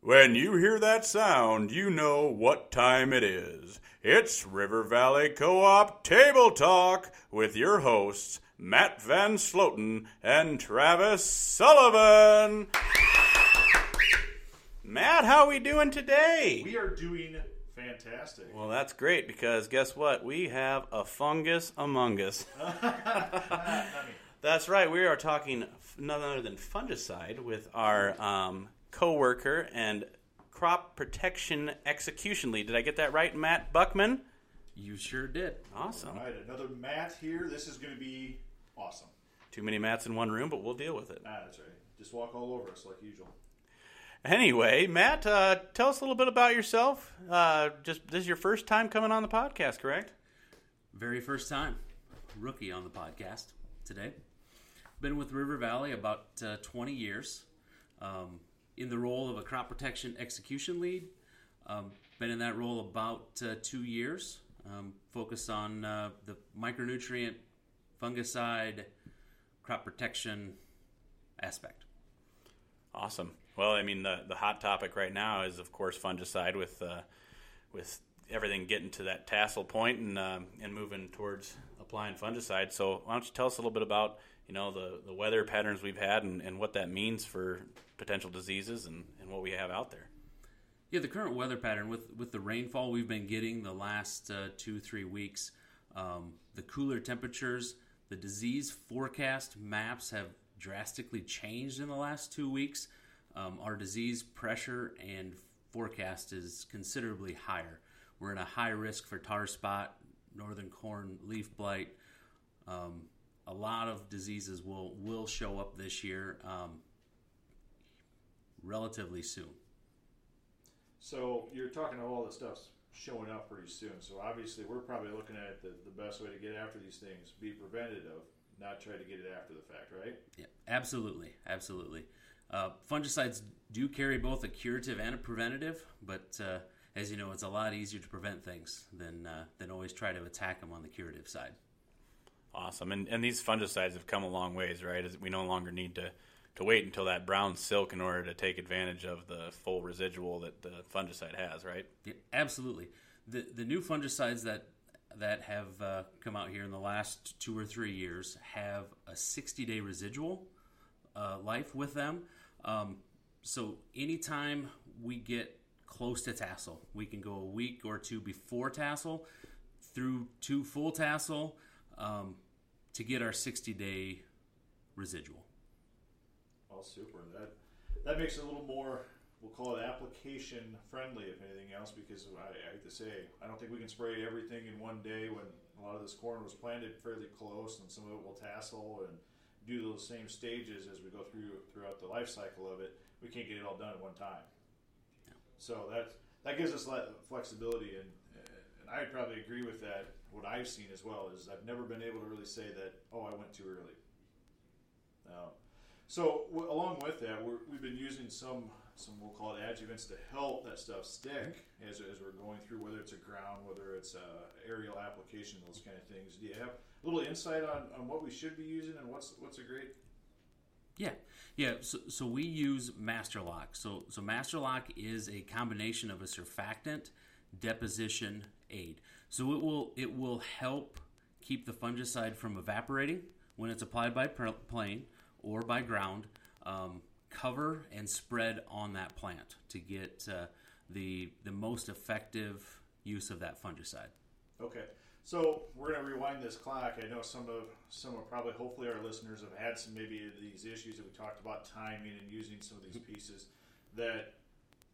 When you hear that sound, you know what time it is. It's River Valley Co op Table Talk with your hosts, Matt Van Sloten and Travis Sullivan. Matt, how are we doing today? We are doing fantastic. Well, that's great because guess what? We have a fungus among us. That's right. We are talking none other than fungicide with our um, co-worker and crop protection execution lead. Did I get that right, Matt Buckman? You sure did. Awesome. all right, another Matt here. This is going to be awesome. Too many Matts in one room, but we'll deal with it. Ah, that's right. Just walk all over us like usual. Anyway, Matt, uh, tell us a little bit about yourself. Uh, just this is your first time coming on the podcast, correct? Very first time, rookie on the podcast today. Been with River Valley about uh, 20 years, um, in the role of a crop protection execution lead. Um, been in that role about uh, two years. Um, focused on uh, the micronutrient, fungicide, crop protection aspect. Awesome. Well, I mean, the the hot topic right now is, of course, fungicide with uh, with everything getting to that tassel point and um, and moving towards applying fungicide. So, why don't you tell us a little bit about you know the, the weather patterns we've had and, and what that means for potential diseases and, and what we have out there. Yeah, the current weather pattern with with the rainfall we've been getting the last uh, two three weeks, um, the cooler temperatures, the disease forecast maps have drastically changed in the last two weeks. Um, our disease pressure and forecast is considerably higher. We're in a high risk for tar spot, northern corn leaf blight. Um, a lot of diseases will will show up this year, um, relatively soon. So you're talking about all this stuff's showing up pretty soon. So obviously, we're probably looking at the, the best way to get after these things, be preventative, not try to get it after the fact, right? Yeah, absolutely, absolutely. Uh, fungicides do carry both a curative and a preventative, but uh, as you know, it's a lot easier to prevent things than uh, than always try to attack them on the curative side. Awesome. And and these fungicides have come a long ways, right? As we no longer need to to wait until that brown silk in order to take advantage of the full residual that the fungicide has, right? Yeah, absolutely. The the new fungicides that that have uh, come out here in the last two or three years have a 60 day residual uh, life with them. Um, so anytime we get close to tassel, we can go a week or two before tassel through to full tassel um, to get our 60 day residual. Well, super. That that makes it a little more. We'll call it application friendly, if anything else, because I, I hate to say, I don't think we can spray everything in one day when a lot of this corn was planted fairly close, and some of it will tassel and do those same stages as we go through throughout the life cycle of it. We can't get it all done at one time. So that that gives us le- flexibility, and and I'd probably agree with that. What I've seen as well is I've never been able to really say that. Oh, I went too early. Now, so w- along with that, we're, we've been using some some we'll call it adjuvants to help that stuff stick as, as we're going through, whether it's a ground, whether it's a aerial application, those kind of things. Do you have a little insight on, on what we should be using and what's what's a great? Yeah, yeah. So, so we use Master Lock. So, so Master Lock is a combination of a surfactant deposition aid. So it will it will help keep the fungicide from evaporating when it's applied by plane or by ground. Um, cover and spread on that plant to get uh, the the most effective use of that fungicide. Okay, so we're gonna rewind this clock. I know some of some of probably hopefully our listeners have had some maybe these issues that we talked about timing and using some of these mm-hmm. pieces. That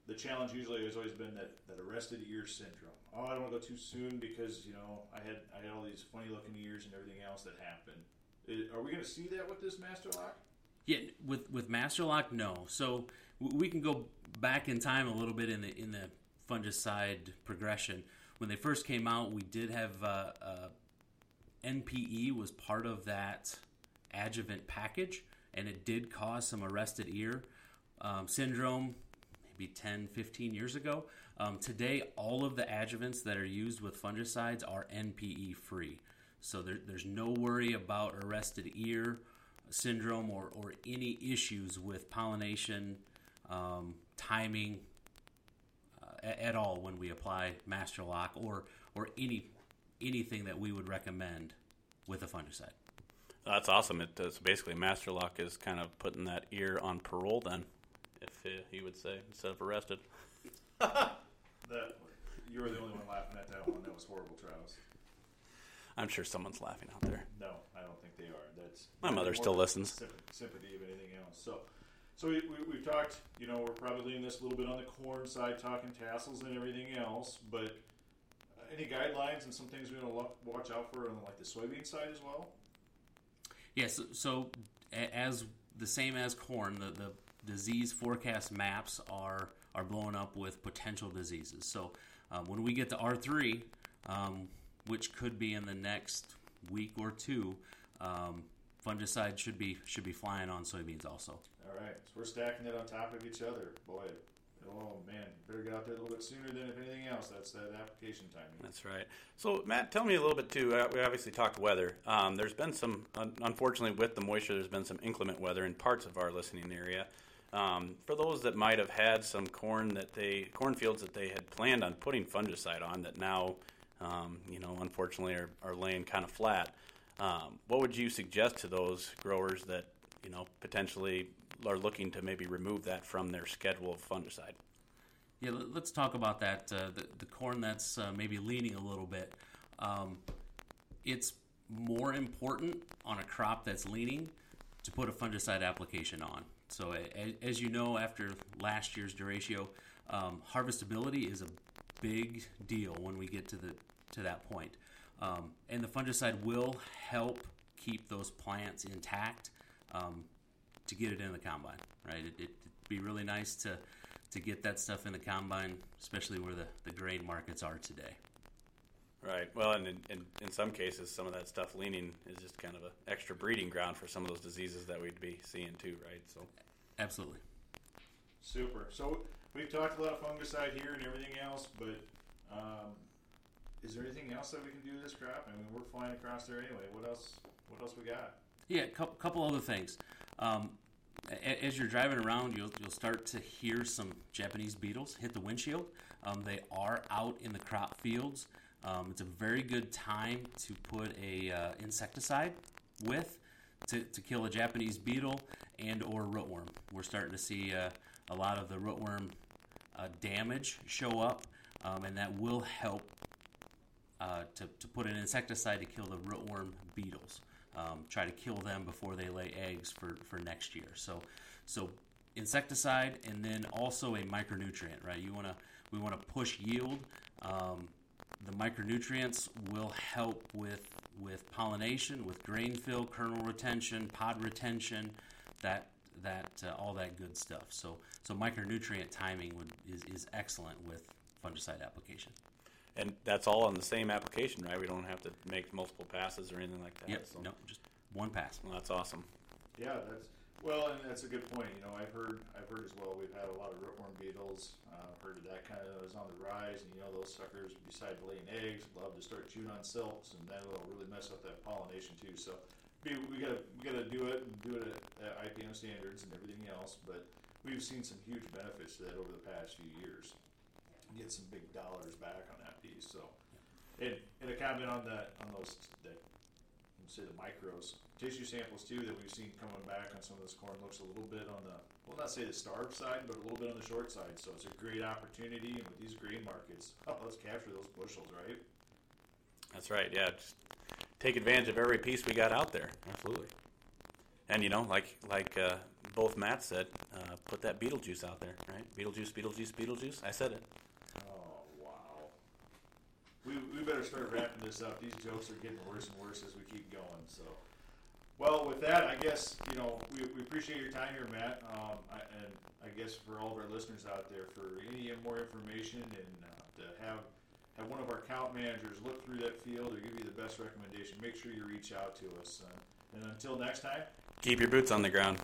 the challenge usually has always been that, that arrested ear syndrome. Oh, I don't want to go too soon because you know I had I had all these funny looking ears and everything else that happened. I- Are we going to see that with this master lock? Yeah, with with Master Lock, no. So we can go back in time a little bit in the in the fungicide progression. When they first came out, we did have uh, uh, NPE was part of that adjuvant package, and it did cause some arrested ear um, syndrome maybe 10, 15 years ago. Um, today, all of the adjuvants that are used with fungicides are NPE free. So there, there's no worry about arrested ear syndrome or, or any issues with pollination, um, timing at all when we apply Master Lock or or any anything that we would recommend with a fungicide. That's awesome. It does basically Master Lock is kind of putting that ear on parole then, if uh, he would say instead of arrested. That you were the only one laughing at that one. That was horrible, Travis. I'm sure someone's laughing out there. No, I don't think they are. That's My mother still listens. Sympathy, sympathy of anything else. So, so we, we, we've talked. You know, we're probably leaning this a little bit on the corn side, talking tassels and everything else. But uh, any guidelines and some things we want to watch out for on like the soybean side as well. Yes, so, a- as the same as corn, the, the disease forecast maps are are blowing up with potential diseases. So um, when we get to R three, um, which could be in the next week or two, um, fungicide should be should be flying on soybeans also. All right, so we're stacking it on top of each other. Boy, oh man, better get out there a little bit sooner than if anything else. That's that application timing. That's right. So, Matt, tell me a little bit too. Uh, we obviously talked weather. Um, there's been some, un- unfortunately, with the moisture, there's been some inclement weather in parts of our listening area. Um, for those that might have had some corn that they cornfields that they had planned on putting fungicide on that now, um, you know, unfortunately are, are laying kind of flat. Um, what would you suggest to those growers that you know potentially are looking to maybe remove that from their schedule of fungicide? Yeah, let- let's talk about that. Uh, the, the corn that's uh, maybe leaning a little bit. Um, it's more important on a crop that's leaning to put a fungicide application on. So, as you know, after last year's derecho, um, harvestability is a big deal when we get to the to that point. Um, and the fungicide will help keep those plants intact um, to get it in the combine. Right? It, it, it'd be really nice to to get that stuff in the combine, especially where the, the grain markets are today. Right. Well, and in, in, in some cases, some of that stuff leaning is just kind of an extra breeding ground for some of those diseases that we'd be seeing too, right? So, Absolutely. Super. So we've talked a lot of fungicide here and everything else, but um, is there anything else that we can do to this crop? I mean, we're flying across there anyway. What else? What else we got? Yeah, a couple, other things. Um, as you're driving around, you'll, you'll start to hear some Japanese beetles hit the windshield. Um, they are out in the crop fields. Um, it's a very good time to put a uh, insecticide with to, to kill a Japanese beetle and or rootworm. We're starting to see uh, a lot of the rootworm uh, damage show up, um, and that will help uh, to, to put an insecticide to kill the rootworm beetles. Um, try to kill them before they lay eggs for, for next year. So, so insecticide and then also a micronutrient, right? You want to we want to push yield. Um, the micronutrients will help with with pollination, with grain fill, kernel retention, pod retention, that that uh, all that good stuff. So so micronutrient timing would is, is excellent with fungicide application. And that's all on the same application, right? We don't have to make multiple passes or anything like that. Yep, So, no, just one pass. well, that's awesome. Yeah, that's well, and that's a good point. You know, I've heard, I've heard as well. We've had a lot of rootworm beetles. Uh, heard that kind of is on the rise, and you know, those suckers, besides laying eggs, love to start chewing on silks, and that will really mess up that pollination too. So, we, we gotta, we gotta do it and do it at, at IPM standards and everything else. But we've seen some huge benefits to that over the past few years. Get some big dollars back on that piece. So, and, and a comment on that, on those that let's say the micros tissue samples too that we've seen coming back on some of this corn looks a little bit on the well not say the starved side but a little bit on the short side so it's a great opportunity and with these grain markets oh, let's capture those bushels right That's right. Yeah, just take advantage of every piece we got out there. Absolutely. And you know, like like uh, both Matt said, uh, put that Beetlejuice out there, right? Beetlejuice, Beetlejuice, Beetlejuice. I said it. We, we better start wrapping this up. These jokes are getting worse and worse as we keep going so. Well with that i guess you know we, we appreciate your time here matt. Um, I, and i guess for all of our listeners out there for any more information and uh, to have have one of our account managers look through that field or give you the best recommendation make sure you reach out to us. Uh, and until next time. Keep your boots on the ground.